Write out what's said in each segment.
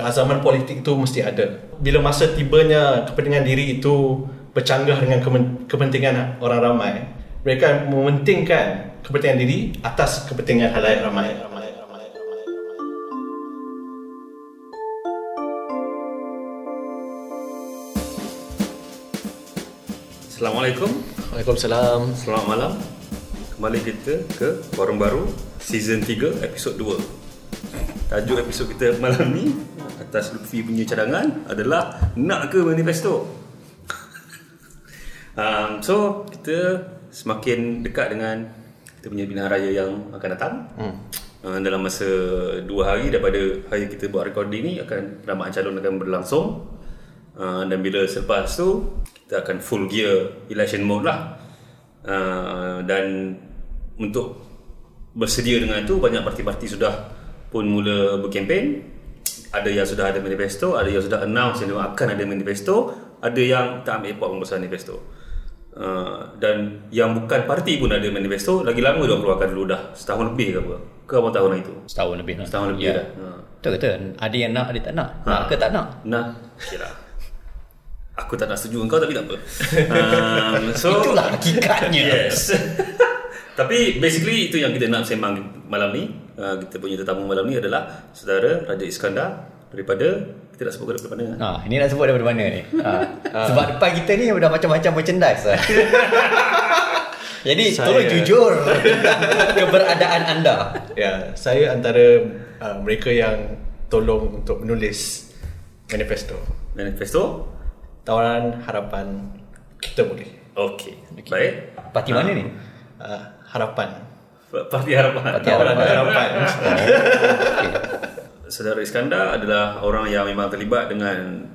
keazaman politik itu mesti ada. Bila masa tibanya kepentingan diri itu bercanggah dengan kepentingan orang ramai, mereka mementingkan kepentingan diri atas kepentingan halayak ramai. Assalamualaikum. Waalaikumsalam. Selamat malam. Kembali kita ke Warung Baru Season 3 Episod 2 Tajuk episod kita malam ni Atas Lutfi punya cadangan adalah Nak ke manifesto? um, so, kita semakin dekat dengan Kita punya pilihan raya yang akan datang hmm. uh, Dalam masa 2 hari daripada hari kita buat recording ni Akan penambahan calon akan berlangsung uh, Dan bila selepas tu Kita akan full gear election mode lah uh, Dan untuk bersedia dengan itu banyak parti-parti sudah pun mula berkempen. Ada yang sudah ada manifesto ada yang sudah announce yang akan ada manifesto ada yang tak ambil part pembahasan manifesto. Uh, dan yang bukan parti pun ada manifesto lagi lama dia keluarkan dulu dah. Setahun lebih ke apa? Ke apa tahun itu? Setahun lebih lah. Setahun lebih ya. dah. Ha. betul kata ada yang nak ada tak nak. Ha. nak ke tak nak? Nak. Kira aku tak nak setuju kau tapi tak apa. Um, so, itulah hakikatnya. yes. Tapi basically itu yang kita nak sembang malam ni. Uh, kita punya tetamu malam ni adalah saudara Raja Iskandar daripada kita nak sebut daripada mana? Ah, ini nak sebut daripada mana ni? Ah, sebab depan kita ni dah macam-macam merchandise. Lah. Jadi saya, tolong jujur keberadaan anda. Ya, saya antara uh, mereka yang tolong untuk menulis manifesto. Manifesto? Tawaran harapan kita boleh. Okey. Okay. Baik. Parti mana uh, ni? Uh, harapan. Parti harapan. Parti harapan. harapan. Saudara Iskandar adalah orang yang memang terlibat dengan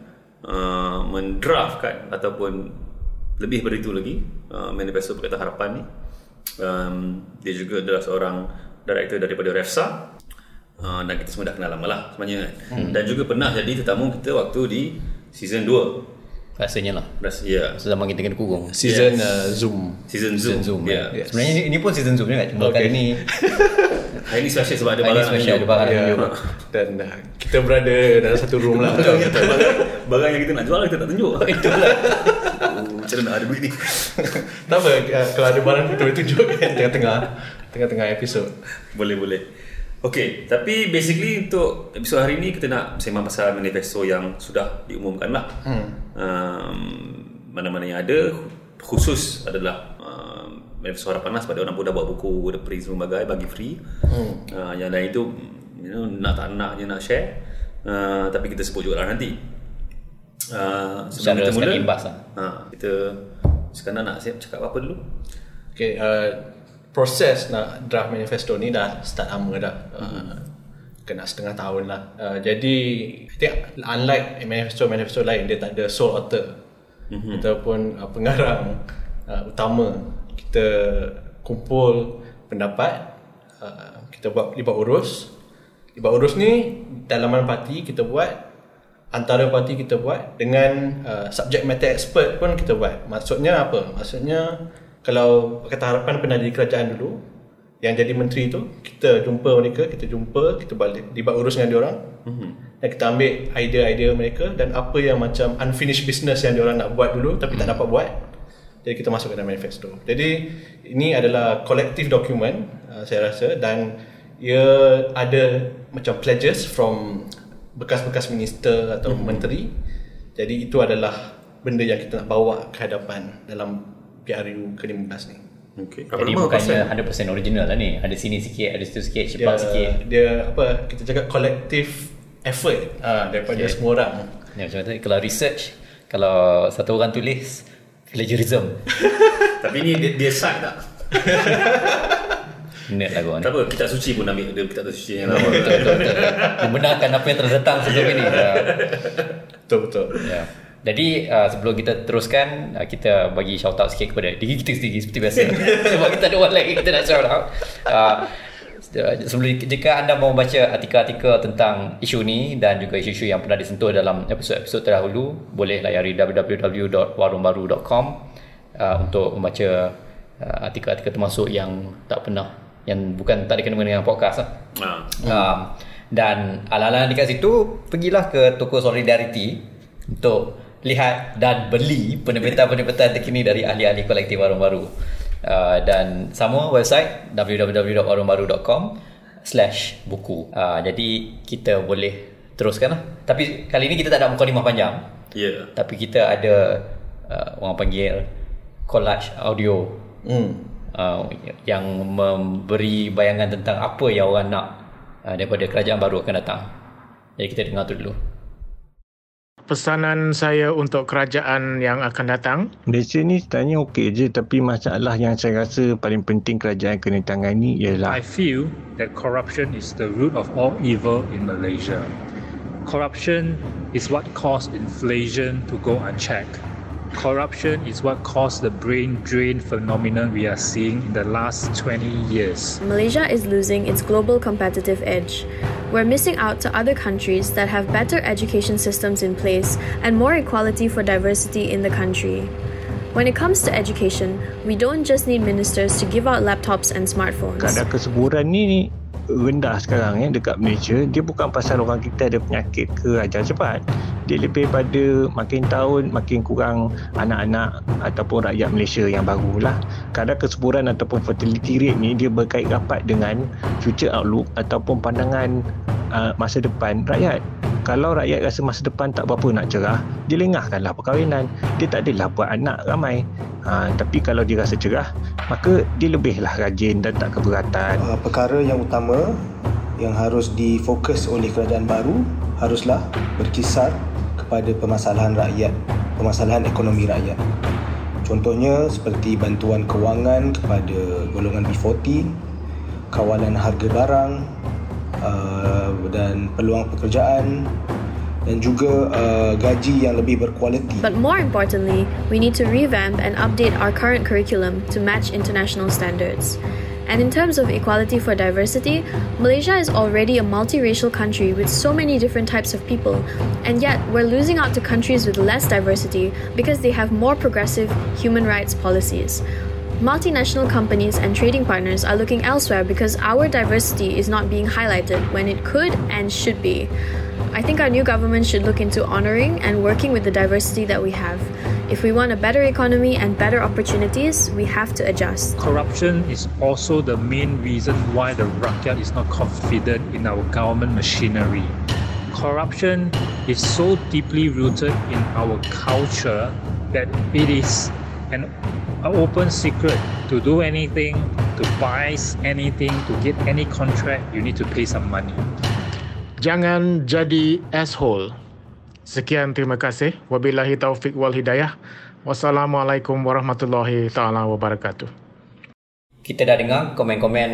uh, mendraftkan ataupun lebih dari itu lagi uh, manifesto Pakatan Harapan ni. Um, dia juga adalah seorang director daripada Refsa uh, dan kita semua dah kenal lama lah sebenarnya kan. Hmm. Dan juga pernah jadi tetamu kita waktu di season 2 Rasanya lah. Rasa, ya. Selama kita kena kurung. Season yes. uh, Zoom. Season Zoom, season zoom. Yeah. Ya. yes. Sebenarnya ini, ini pun season Zoom juga. Cuma okay. kali ni Hari ni special sebab ada barang Hari ni special ada barang. Yeah. Dan uh, kita berada dalam satu room lah. Barang, barang yang kita nak jual kita tak tunjuk. Itulah. Oh, Macam mana ada duit ni? Tak apa uh, Kalau ada barang kita boleh tunjuk kan Tengah-tengah Tengah-tengah episod Boleh-boleh Okay, tapi basically untuk episod hari ni kita nak sembang pasal manifesto yang sudah diumumkan lah. Hmm. Um, mana-mana yang ada khusus adalah um, manifesto harapan lah sebab orang pun dah buat buku, ada print semua bagai bagi free. Hmm. Uh, yang lain itu you know, nak tak nak je nak share. Uh, tapi kita sebut juga lah nanti. Uh, sebelum kita mula, imbas lah. Uh, kita sekarang nak cakap apa dulu? Okay, uh, proses nak draft manifesto ni dah start lama dah. Mm-hmm. Uh, kena setengah tahun lah. Uh, jadi, I think unlike manifesto-manifesto lain, dia tak ada sole author. Mm-hmm. Ataupun uh, pengarang uh, utama. Kita kumpul pendapat. Uh, kita buat libat urus. Libat urus ni, dalaman parti kita buat. Antara parti kita buat. Dengan uh, subject matter expert pun kita buat. Maksudnya apa? Maksudnya, kalau kata harapan pernah di kerajaan dulu yang jadi menteri tu kita jumpa mereka kita jumpa kita balik dibat urus dengan dia orang mm-hmm. dan kita ambil idea-idea mereka dan apa yang macam unfinished business yang dia orang nak buat dulu tapi mm-hmm. tak mhm. dapat buat jadi kita masuk ke dalam manifesto jadi ini adalah collective document uh, saya rasa dan ia ada macam pledges from bekas-bekas minister atau mm-hmm. menteri jadi itu adalah benda yang kita nak bawa ke hadapan dalam PRU ke-15 ni. Okay. Jadi bukannya 100% original lah ni. Ada sini sikit, ada situ sikit, cepat sikit. Dia apa, kita cakap collective effort ha, daripada okay. semua orang. Ya, macam tadi, kalau research, kalau satu orang tulis, plagiarism. Tapi ni dia, dia side tak? Net lah kau ni. Tak apa, kita suci pun ambil dia kita suci yang lama. betul, betul, betul. Membenarkan apa yang telah datang sebelum ini. Betul, betul. Jadi uh, sebelum kita teruskan uh, kita bagi shout out sikit kepada diri kita sendiri seperti biasa. Sebab kita ada orang lain kita nak shout out. Uh, sebelum jika anda mau baca artikel-artikel tentang isu ni dan juga isu-isu yang pernah disentuh dalam episod-episod terdahulu, boleh layari www.warungbaru.com uh, untuk membaca uh, artikel-artikel termasuk yang tak pernah yang bukan tak dikenal dengan podcast lah. Uh. Uh, dan ala-ala dekat situ pergilah ke toko Solidarity untuk lihat dan beli penerbitan-penerbitan terkini dari ahli-ahli kolektif warung baru. Uh, dan sama website www.warungbaru.com slash buku. Uh, jadi kita boleh teruskan lah. Tapi kali ni kita tak ada mukadimah panjang. Ya. Yeah. Tapi kita ada uh, orang panggil collage audio Hmm. uh, yang memberi bayangan tentang apa yang orang nak uh, daripada kerajaan baru akan datang. Jadi kita dengar tu dulu. Pesanan saya untuk kerajaan yang akan datang Malaysia ni sebenarnya okey je tapi masalah yang saya rasa paling penting kerajaan kena tangani ialah I feel that corruption is the root of all evil in Malaysia. Corruption is what caused inflation to go unchecked. Corruption is what caused the brain drain phenomenon we are seeing in the last 20 years. Malaysia is losing its global competitive edge. We're missing out to other countries that have better education systems in place and more equality for diversity in the country. When it comes to education, we don't just need ministers to give out laptops and smartphones. kadar kesuburan ni rendah sekarang eh dekat Malaysia dia bukan pasal orang kita ada penyakit ke ajar cepat. Dia lebih pada makin tahun makin kurang anak-anak ataupun rakyat Malaysia yang barulah. Kadar kesuburan ataupun fertility rate ni dia berkait rapat dengan future outlook ataupun pandangan uh, masa depan rakyat. Kalau rakyat rasa masa depan tak berapa nak cerah dia lengahkanlah perkahwinan. Dia tak adalah buat anak ramai ha, tapi kalau dia rasa cerah maka dia lebihlah rajin dan tak keberatan uh, perkara yang utama yang harus difokus oleh kerajaan baru haruslah berkisar kepada permasalahan rakyat, permasalahan ekonomi rakyat. Contohnya seperti bantuan kewangan kepada golongan B40, kawalan harga barang uh, dan peluang pekerjaan dan juga uh, gaji yang lebih berkualiti. But more importantly, we need to revamp and update our current curriculum to match international standards. And in terms of equality for diversity, Malaysia is already a multiracial country with so many different types of people, and yet we're losing out to countries with less diversity because they have more progressive human rights policies. Multinational companies and trading partners are looking elsewhere because our diversity is not being highlighted when it could and should be. I think our new government should look into honoring and working with the diversity that we have. If we want a better economy and better opportunities, we have to adjust. Corruption is also the main reason why the rakyat is not confident in our government machinery. Corruption is so deeply rooted in our culture that it is an open secret to do anything, to buy anything, to get any contract, you need to pay some money. Jangan jadi asshole. Sekian terima kasih. Wabillahi taufik wal hidayah. Wassalamualaikum warahmatullahi taala wabarakatuh. Kita dah dengar komen-komen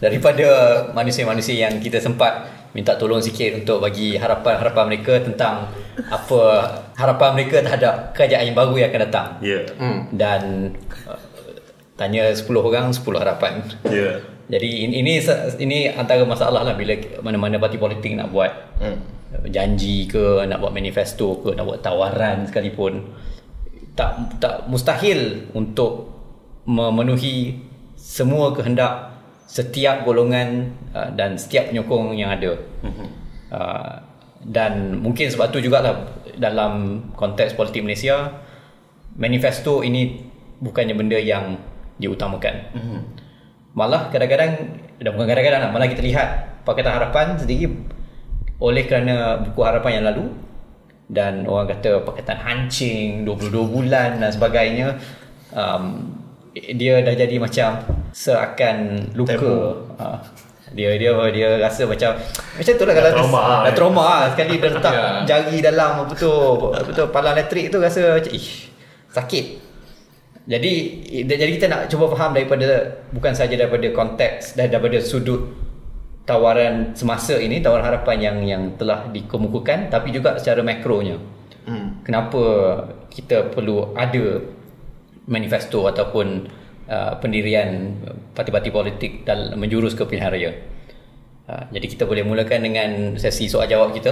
daripada manusia-manusia yang kita sempat minta tolong sikit untuk bagi harapan-harapan mereka tentang apa harapan mereka terhadap kerajaan yang baru yang akan datang. Ya. Hmm. Dan uh, tanya 10 orang 10 harapan. Ya. Jadi ini ini ini antara masalah lah bila mana-mana parti politik nak buat Hmm. janji ke, nak buat manifesto ke, nak buat tawaran sekalipun tak tak mustahil untuk memenuhi semua kehendak setiap golongan uh, dan setiap penyokong yang ada. Uh, dan mungkin sebab tu jugalah dalam konteks politik Malaysia manifesto ini bukannya benda yang diutamakan. Malah kadang-kadang dan bukan kadang-kadang lah, malah kita lihat Pakatan Harapan sendiri oleh kerana buku harapan yang lalu dan orang kata Pakatan Hancing 22 bulan dan sebagainya um, dia dah jadi macam seakan luka uh, dia dia dia rasa macam macam tu lah kalau trauma dah, lah. dah trauma lah. sekali dia letak Ya. jari dalam apa tu apa tu palang elektrik tu rasa macam ish sakit jadi jadi kita nak cuba faham daripada bukan saja daripada konteks dan daripada sudut tawaran semasa ini tawaran harapan yang yang telah dikemukakan tapi juga secara makronya. Hmm. Kenapa kita perlu ada manifesto ataupun uh, pendirian parti-parti politik dalam menjurus ke pilihan raya. Uh, jadi kita boleh mulakan dengan sesi soal jawab kita.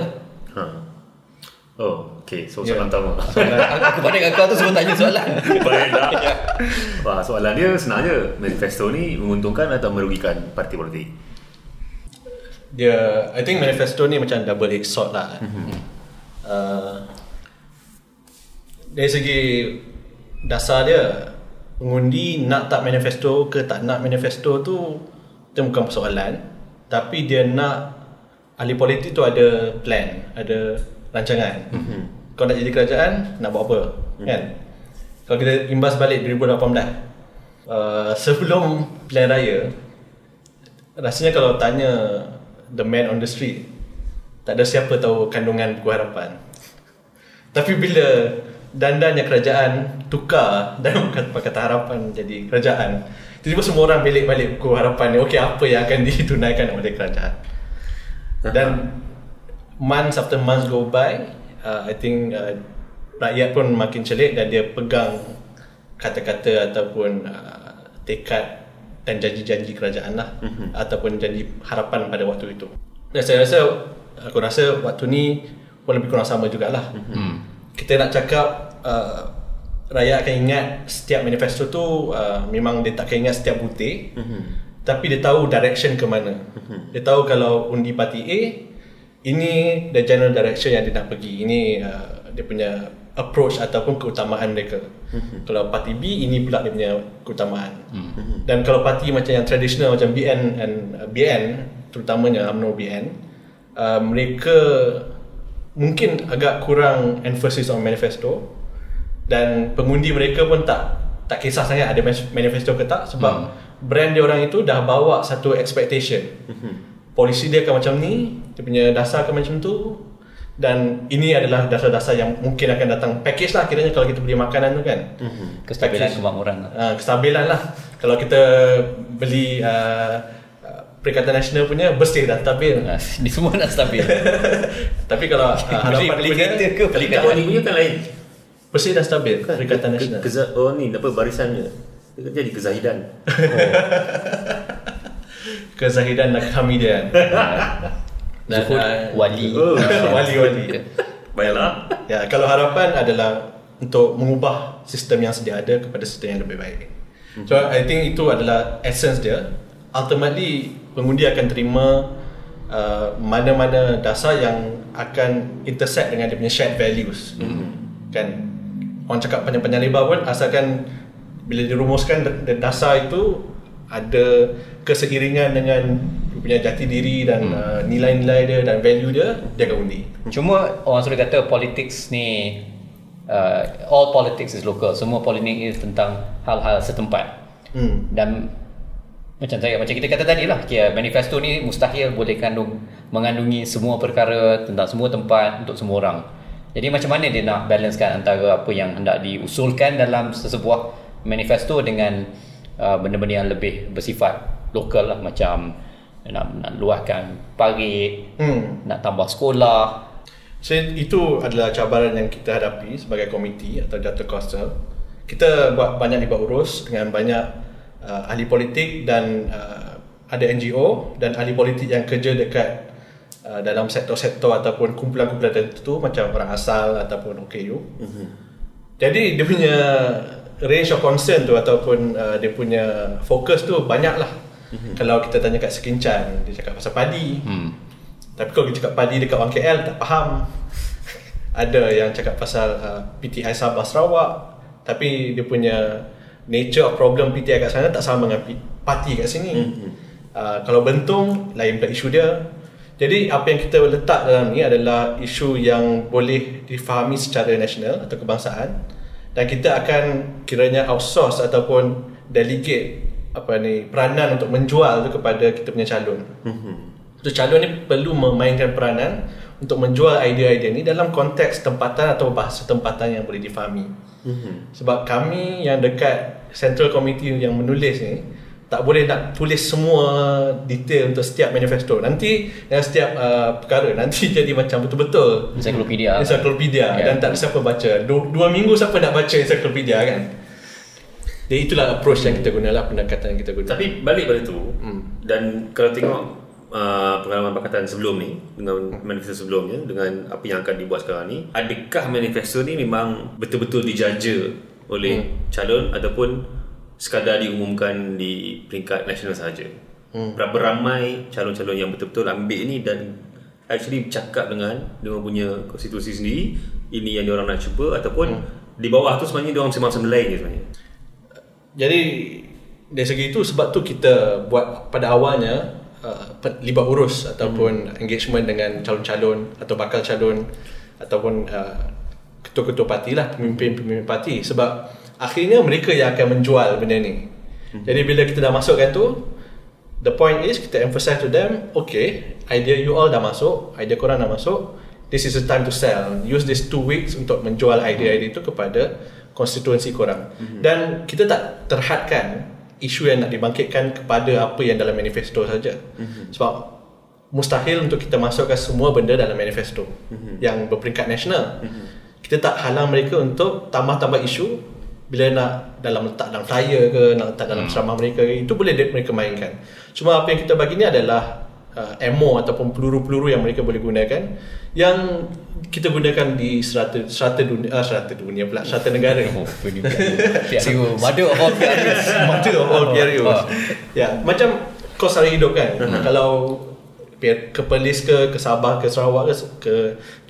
Ha. Oh, okey. So soalan pertama. aku, aku pandang kau tu semua tanya soalan. Baiklah. Wah, soalan dia senang je. Manifesto ni menguntungkan atau merugikan parti politik? dia I think manifesto ni macam double edged sword lah. Mm-hmm. Uh, dari segi dasar dia pengundi nak tak manifesto ke tak nak manifesto tu itu bukan persoalan tapi dia nak ahli politik tu ada plan ada rancangan. Mm-hmm. kau nak jadi kerajaan nak buat apa? Mm-hmm. kan? Kalau kita imbas balik 2018 uh, sebelum pilihan raya rasanya kalau tanya the man on the street tak ada siapa tahu kandungan buku harapan. Tapi bila dandannya kerajaan tukar dan kata harapan jadi kerajaan tiba-tiba semua orang belik balik buku harapan ni okey apa yang akan ditunaikan oleh kerajaan? Dan months after months go by uh, I think uh, rakyat pun makin celik dan dia pegang kata-kata ataupun uh, tekad dan janji-janji kerajaan lah mm-hmm. ataupun janji harapan pada waktu itu dan saya rasa aku rasa waktu ni pun lebih kurang sama jugalah mm-hmm. kita nak cakap uh, rakyat akan ingat setiap manifesto tu uh, memang dia tak akan ingat setiap butir mm-hmm. tapi dia tahu direction ke mana mm-hmm. dia tahu kalau undi parti A ini the general direction yang dia nak pergi ini uh, dia punya approach ataupun keutamaan mereka. Mm-hmm. Kalau parti B ini pula dia punya keutamaan. Mm-hmm. Dan kalau parti macam yang tradisional macam BN and uh, BN terutamanya UMNO BN uh, mereka mungkin agak kurang emphasis on manifesto dan pengundi mereka pun tak tak kisah sangat ada manifesto ke tak sebab mm. brand dia orang itu dah bawa satu expectation. Mm-hmm. Polisi dia akan macam ni, dia punya dasar akan macam tu, dan ini adalah dasar-dasar yang mungkin akan datang package lah kiranya kalau kita beli makanan tu kan. Mm-hmm. kestabilan kemakmuran lah. Uh, kestabilan lah. Kalau kita beli uh, Perikatan Nasional punya bersih dah stabil. Uh, Di semua nak stabil. Tapi kalau uh, harapan beli, beli kereta ke? Perikatan ni punya kan lain. Bersih dah stabil kan, Perikatan Nasional ke, ke, Oh ni apa barisannya? Dia kan jadi kezahidan. Oh. Kezahidan nak kami dia Zuhud uh, wali. Oh, Wali-wali Baiklah. Ya, Kalau harapan adalah Untuk mengubah sistem yang sedia ada Kepada sistem yang lebih baik. So I think itu adalah essence dia. Ultimately Pengundi akan terima uh, Mana-mana dasar yang Akan intersect dengan dia punya shared values. Mm-hmm. Kan? Orang cakap panjang-panjang lebar pun Asalkan Bila dirumuskan Dasar itu Ada Keseiringan dengan punya jati diri dan hmm. uh, nilai-nilai dia dan value dia dia akan undi. Cuma orang sudah kata politics ni uh, all politics is local. Semua politik is tentang hal-hal setempat. Hmm. Dan macam saya macam kita kata tadi lah kira manifesto ni mustahil boleh kandung mengandungi semua perkara tentang semua tempat untuk semua orang. Jadi macam mana dia nak balancekan antara apa yang hendak diusulkan dalam sesebuah manifesto dengan uh, benda-benda yang lebih bersifat lokal lah macam nak nak luahkan parit, hmm. nak tambah sekolah. So, itu adalah cabaran yang kita hadapi sebagai komiti atau Jatuh Coastal. Kita buat banyak dibuat urus dengan banyak uh, ahli politik dan uh, ada NGO dan ahli politik yang kerja dekat uh, dalam sektor-sektor ataupun kumpulan-kumpulan tertentu macam orang asal ataupun OKU. Mm-hmm. Jadi dia punya range of concern tu ataupun uh, dia punya fokus tu banyak lah. Mm-hmm. Kalau kita tanya kat Sekincan, dia cakap pasal padi. Hmm. Tapi kalau kita cakap padi dekat 1KL, tak faham. Ada yang cakap pasal uh, PTI Sabah Sarawak. Tapi dia punya nature of problem PTI kat sana tak sama dengan parti kat sini. Mm-hmm. Uh, kalau bentung, lain pula isu dia. Jadi apa yang kita letak dalam ni adalah isu yang boleh difahami secara nasional atau kebangsaan. Dan kita akan kiranya outsource ataupun delegate apa ni peranan untuk menjual tu kepada kita punya calon. Mm-hmm. So calon ni perlu memainkan peranan untuk menjual idea-idea ni dalam konteks tempatan atau bahasa tempatan yang boleh difahami. Mm-hmm. Sebab kami yang dekat Central Committee yang menulis ni tak boleh nak tulis semua detail untuk setiap manifesto. Nanti yang setiap uh, perkara nanti jadi macam betul-betul ensiklopedia. Ensiklopedia yeah. dan tak ada siapa baca. Dua, dua minggu siapa nak baca ensiklopedia kan? Jadi itulah approach yang kita guna lah pendekatan yang kita guna. Tapi balik pada tu hmm. dan kalau tengok uh, pengalaman pakatan sebelum ni dengan manifesto sebelumnya dengan apa yang akan dibuat sekarang ni, adakah manifesto ni memang betul-betul dijaja oleh hmm. calon ataupun sekadar diumumkan di peringkat nasional saja? hmm. berapa ramai calon-calon yang betul-betul ambil ni dan actually bercakap dengan dia punya konstitusi sendiri ini yang diorang nak cuba ataupun hmm. di bawah tu sebenarnya diorang macam-macam lain je sebenarnya Jadi dari segi itu sebab tu kita buat pada awalnya uh, libat urus ataupun hmm. engagement dengan calon-calon atau bakal calon ataupun uh, ketua-ketua parti lah pemimpin-pemimpin parti sebab akhirnya mereka yang akan menjual benda ni. Hmm. Jadi bila kita dah masukkan tu the point is kita emphasize to them okay idea you all dah masuk idea korang dah masuk this is the time to sell use these two weeks untuk menjual idea-idea itu kepada konstituensi korang mm-hmm. dan kita tak terhadkan isu yang nak dibangkitkan kepada apa yang dalam manifesto saja mm-hmm. sebab mustahil untuk kita masukkan semua benda dalam manifesto mm-hmm. yang berperingkat nasional mm-hmm. kita tak halang mereka untuk tambah-tambah isu bila nak dalam letak dalam flyer ke nak letak dalam ceramah mereka itu boleh mereka mainkan. Cuma apa yang kita bagi ni adalah uh, ammo ataupun peluru-peluru yang mereka boleh gunakan yang kita gunakan di serata serata dunia uh, serata dunia pula serata negara. Oh, PRU Mother of all PRUs mata of all PRU ya macam kos sehari hidup kan? Kalau pi- ke Perlis ke ke Sabah ke Sarawak ke ke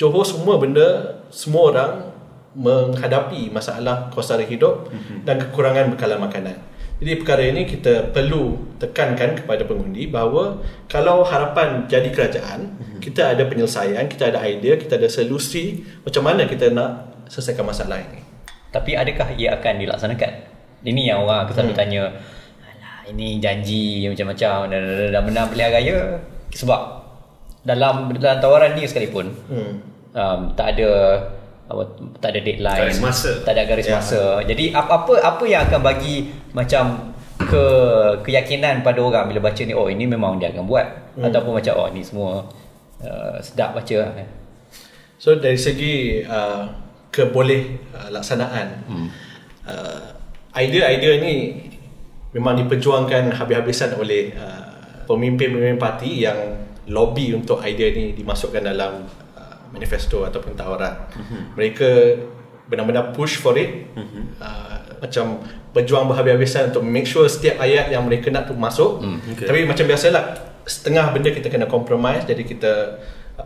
Johor semua benda semua orang menghadapi masalah kos sehari hidup dan kekurangan bekalan makanan jadi perkara ini kita perlu tekankan kepada pengundi bahawa kalau harapan jadi kerajaan, kita ada penyelesaian, kita ada idea, kita ada solusi macam mana kita nak selesaikan masalah ini. Tapi adakah ia akan dilaksanakan? Ini yang orang akan selalu tanya Alah ini janji macam-macam dah, dah menang pilihan raya Sebab dalam dalam tawaran ni sekalipun Hmm. um, tak ada apa, tak ada deadline Garis masa. tak ada garis Ya. masa jadi apa apa apa yang akan bagi macam ke keyakinan pada orang bila baca ni oh ini memang dia akan buat Hmm. ataupun macam oh ni semua uh, sedap baca lah. So dari segi uh, keboleh uh, laksanaan Hmm. uh, idea-idea ni memang diperjuangkan habis-habisan oleh uh, pemimpin-pemimpin parti yang lobby untuk idea ni dimasukkan dalam manifesto ataupun tawaran. Mereka benar-benar push for it. Uh, macam berjuang berhabis-habisan untuk make sure setiap ayat yang mereka nak tu masuk. okay. Tapi macam biasalah setengah benda kita kena compromise jadi kita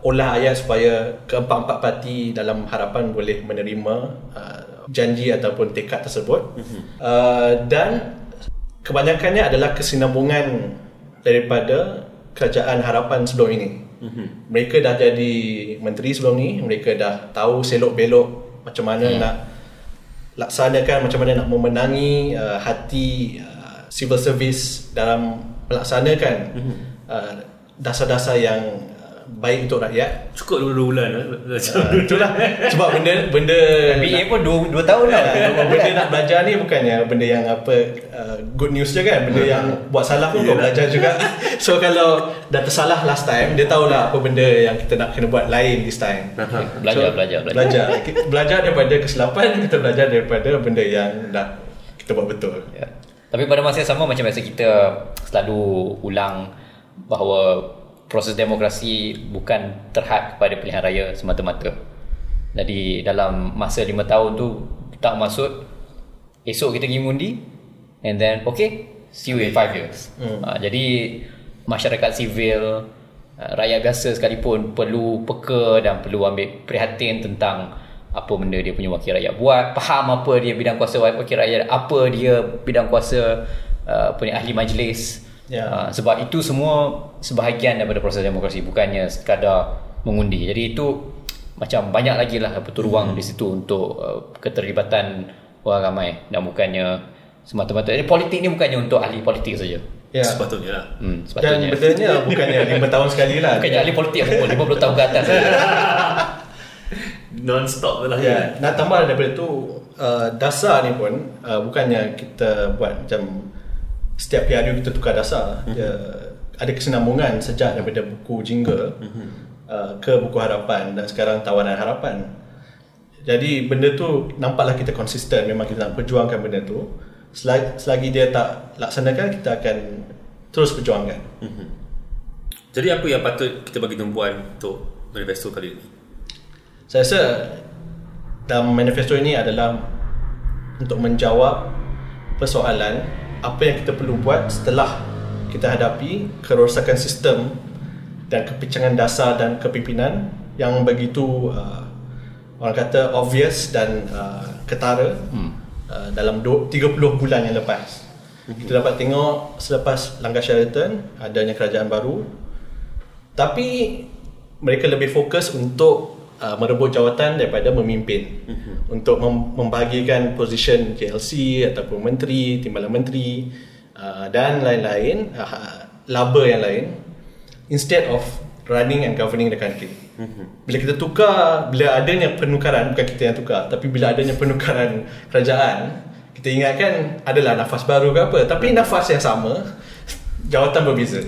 olah ayat supaya keempat-empat parti dalam harapan boleh menerima uh, janji ataupun tekad tersebut uh, dan kebanyakannya adalah kesinambungan daripada kerajaan harapan sebelum ini mereka dah jadi menteri sebelum ni mereka dah tahu selok belok macam mana nak laksanakan macam mana nak memenangi uh, hati uh, civil service dalam melaksanakan uh, dasar-dasar yang baik untuk rakyat. cukup dua, dua bulan lah. Uh, itulah. sebab benda benda MBA pun 2 2 tahun lah. Uh, benda nak belajar ni bukannya benda yang apa uh, good news je kan? Benda yang buat salah pun kau belajar juga. So kalau dah tersalah last time dia tahulah apa benda yang kita nak kena buat lain this time. Belajar belajar belajar. Belajar. Ki- belajar daripada kesilapan kita belajar daripada benda yang dah kita buat betul. Ya. Tapi pada masa yang sama macam biasa kita selalu ulang bahawa proses demokrasi bukan terhad kepada pilihan raya semata-mata. Jadi dalam masa lima tahun tu tak masuk esok kita pergi mengundi and then okay see you in 5 years. Hmm. Uh, jadi masyarakat sivil uh, rakyat biasa sekalipun perlu peka dan perlu ambil prihatin tentang apa benda dia punya wakil rakyat buat faham apa dia bidang kuasa wakil rakyat apa dia bidang kuasa uh, apa ni ahli majlis Ya. uh, sebab itu semua sebahagian daripada proses demokrasi bukannya sekadar mengundi. Jadi itu macam banyak lagi lah betul ruang di situ untuk uh, keterlibatan orang ramai. Dan bukannya semata-mata. Jadi politik ni bukannya untuk ahli politik saja. Ya. Sepatutnya lah. Hmm, dan sepatutnya. bendanya bukannya 5 tahun sekali lah. Bukannya ahli politik yang umur 50 tahun ke atas non-stop lah. Ya, nak tambah daripada tu uh, dasar ni pun uh, bukannya kita buat macam setiap PRU kita tukar dasar. Dia ada kesinambungan sejak daripada buku Jingle uh, ke buku Harapan dan sekarang Tawanan Harapan. Jadi benda tu nampaklah kita konsisten memang kita nak perjuangkan benda tu. Selagi, selagi dia tak laksanakan kita akan terus perjuangkan. jadi apa yang patut kita bagi tumpuan untuk manifesto kali ini Saya rasa dalam manifesto ini adalah untuk menjawab persoalan apa yang kita perlu buat setelah kita hadapi kerosakan sistem dan kepincangan dasar dan kepimpinan yang begitu uh, orang kata obvious dan uh, ketara hmm. uh, dalam du- 30 bulan yang lepas. Hmm. Kita dapat tengok selepas langkah Sheraton adanya kerajaan baru tapi mereka lebih fokus untuk uh, merebut jawatan daripada memimpin mm-hmm. untuk mem- membahagikan position JLC ataupun menteri, timbalan menteri uh, dan lain-lain uh, laba yang lain instead of running and governing the country. Mm-hmm. Bila kita tukar, bila adanya penukaran bukan kita yang tukar, tapi bila adanya penukaran kerajaan, kita ingatkan adalah nafas baru ke apa, tapi nafas yang sama, jawatan berbeza.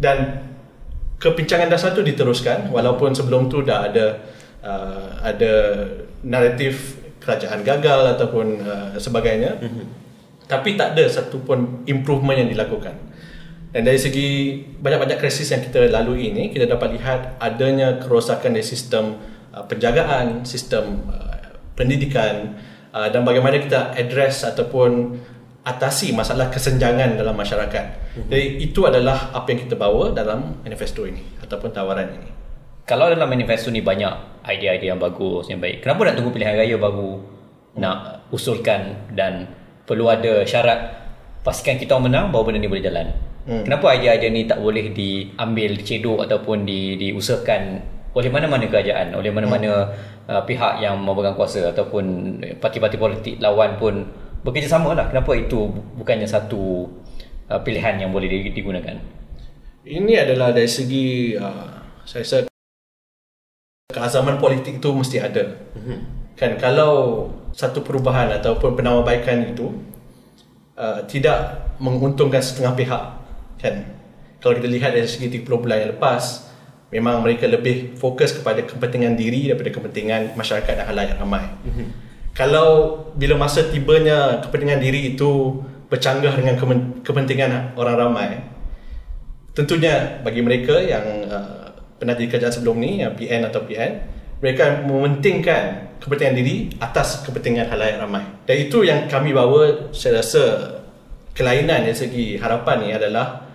Dan kepincangan dasar tu diteruskan walaupun sebelum tu dah ada uh, ada naratif kerajaan gagal ataupun uh, sebagainya mm-hmm. tapi tak ada satu pun improvement yang dilakukan dan dari segi banyak-banyak krisis yang kita lalui ini kita dapat lihat adanya kerosakan dari sistem uh, penjagaan sistem uh, pendidikan uh, dan bagaimana kita address ataupun atasi masalah kesenjangan dalam masyarakat. Hmm. Jadi itu adalah apa yang kita bawa dalam manifesto ini ataupun tawaran ini. Kalau dalam manifesto ni banyak idea-idea yang bagus, yang baik. Kenapa nak tunggu pilihan raya baru hmm. nak usulkan dan perlu ada syarat pastikan kita menang baru benda ni boleh jalan. Hmm. Kenapa idea-idea ni tak boleh diambil, dicedok ataupun di, diusahakan oleh mana-mana kerajaan, oleh mana-mana hmm. uh, pihak yang memegang kuasa ataupun parti-parti politik lawan pun bekerjasama lah kenapa itu bukannya satu uh, pilihan yang boleh digunakan? Ini adalah dari segi uh, saya rasa keazaman politik tu mesti ada. Mm-hmm. kan kalau satu perubahan ataupun penambahbaikan itu uh, tidak menguntungkan setengah pihak kan? Kalau kita lihat dari segi 30 bulan yang lepas memang mereka lebih fokus kepada kepentingan diri daripada kepentingan masyarakat dan halayak ramai. Mm-hmm kalau bila masa tibanya kepentingan diri itu bercanggah dengan kepentingan orang ramai tentunya bagi mereka yang uh, pernah jadi kerajaan sebelum ni yang PN atau PN mereka mementingkan kepentingan diri atas kepentingan halayak ramai dan itu yang kami bawa saya rasa kelainan dari segi harapan ni adalah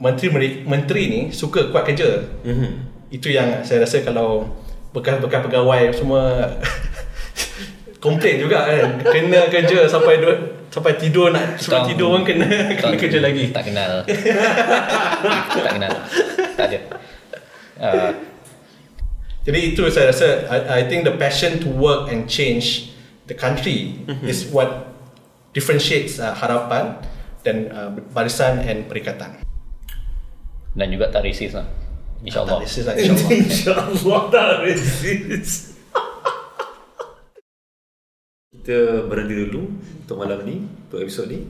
menteri menteri ni suka kuat kerja mm-hmm. itu yang saya rasa kalau bekas-bekas pegawai semua komplain juga kan? Kena kerja sampai dua, sampai tidur nak suruh tidur pun kena kena kerja lagi. Tak kenal. Tak kenal. Tak ada. Uh. jadi itu saya rasa I, I think the passion to work and change the country mm-hmm. is what differentiates uh, harapan dan uh, barisan and perikatan. Dan juga tak resist lah. InsyaAllah Tak resist lah InsyaAllah. InsyaAllah tak resist kita berhenti dulu untuk malam ni untuk episod ni.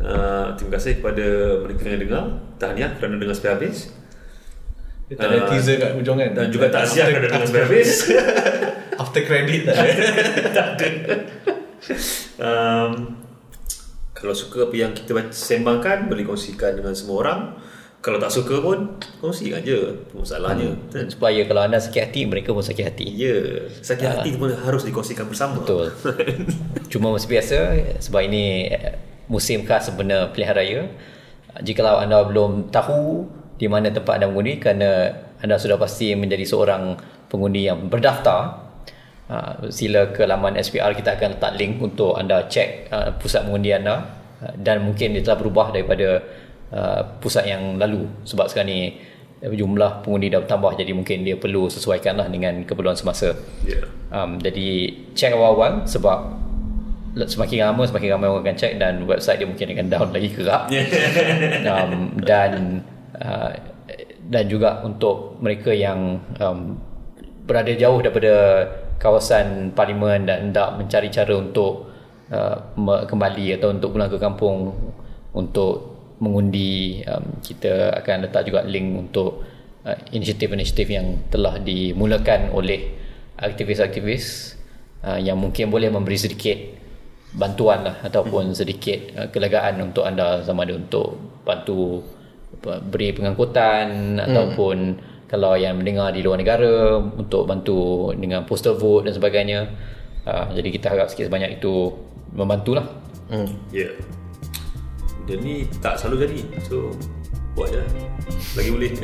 Uh, terima kasih kepada mereka yang dengar tahniah kerana dengar sampai habis. Dia tak ada uh, teaser kat ujung kan? dan juga tak siap kerana dengar sampai habis. After credit tak ada? Tak ada. Um, kalau suka apa yang kita sembangkan boleh kongsikan dengan semua orang kalau tak suka pun kongsi aja masalahnya. Hmm. supaya kalau anda sakit hati mereka pun sakit hati. Ya yeah. sakit uh, hati pun harus dikongsikan bersama. Betul. Cuma mesti biasa sebab ini eh, musim khas sebenar pilihan raya jika anda belum tahu di mana tempat anda mengundi kerana anda sudah pasti menjadi seorang pengundi yang berdaftar uh, sila ke laman SPR kita akan letak link untuk anda cek uh, pusat mengundi anda. Uh, dan mungkin dia telah berubah daripada Uh, pusat yang lalu. Sebab sekarang ni uh, jumlah pengundi dah bertambah jadi mungkin dia perlu sesuaikan lah dengan keperluan semasa. Yeah. um, jadi check awal-awal sebab semakin lama semakin ramai orang akan check dan website dia mungkin akan down lagi kerap um, dan uh, dan juga untuk mereka yang um, berada jauh daripada kawasan parlimen dan hendak mencari cara untuk uh, kembali atau untuk pulang ke kampung untuk mengundi um, kita akan letak juga link untuk uh, inisiatif-inisiatif yang telah dimulakan oleh aktivis-aktivis uh, yang mungkin boleh memberi sedikit bantuan lah ataupun sedikit uh, kelegaan untuk anda sama ada untuk bantu beri pengangkutan hmm. ataupun kalau yang mendengar di luar negara untuk bantu dengan postal vote dan sebagainya uh, jadi kita harap sikit sebanyak itu membantulah hmm. yeah Dia ni tak selalu jadi. So buat je. lah. Lagi boleh.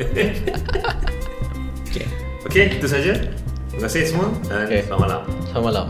Okay. Okey, itu saja. Terima kasih semua dan Okey. selamat malam. Selamat malam.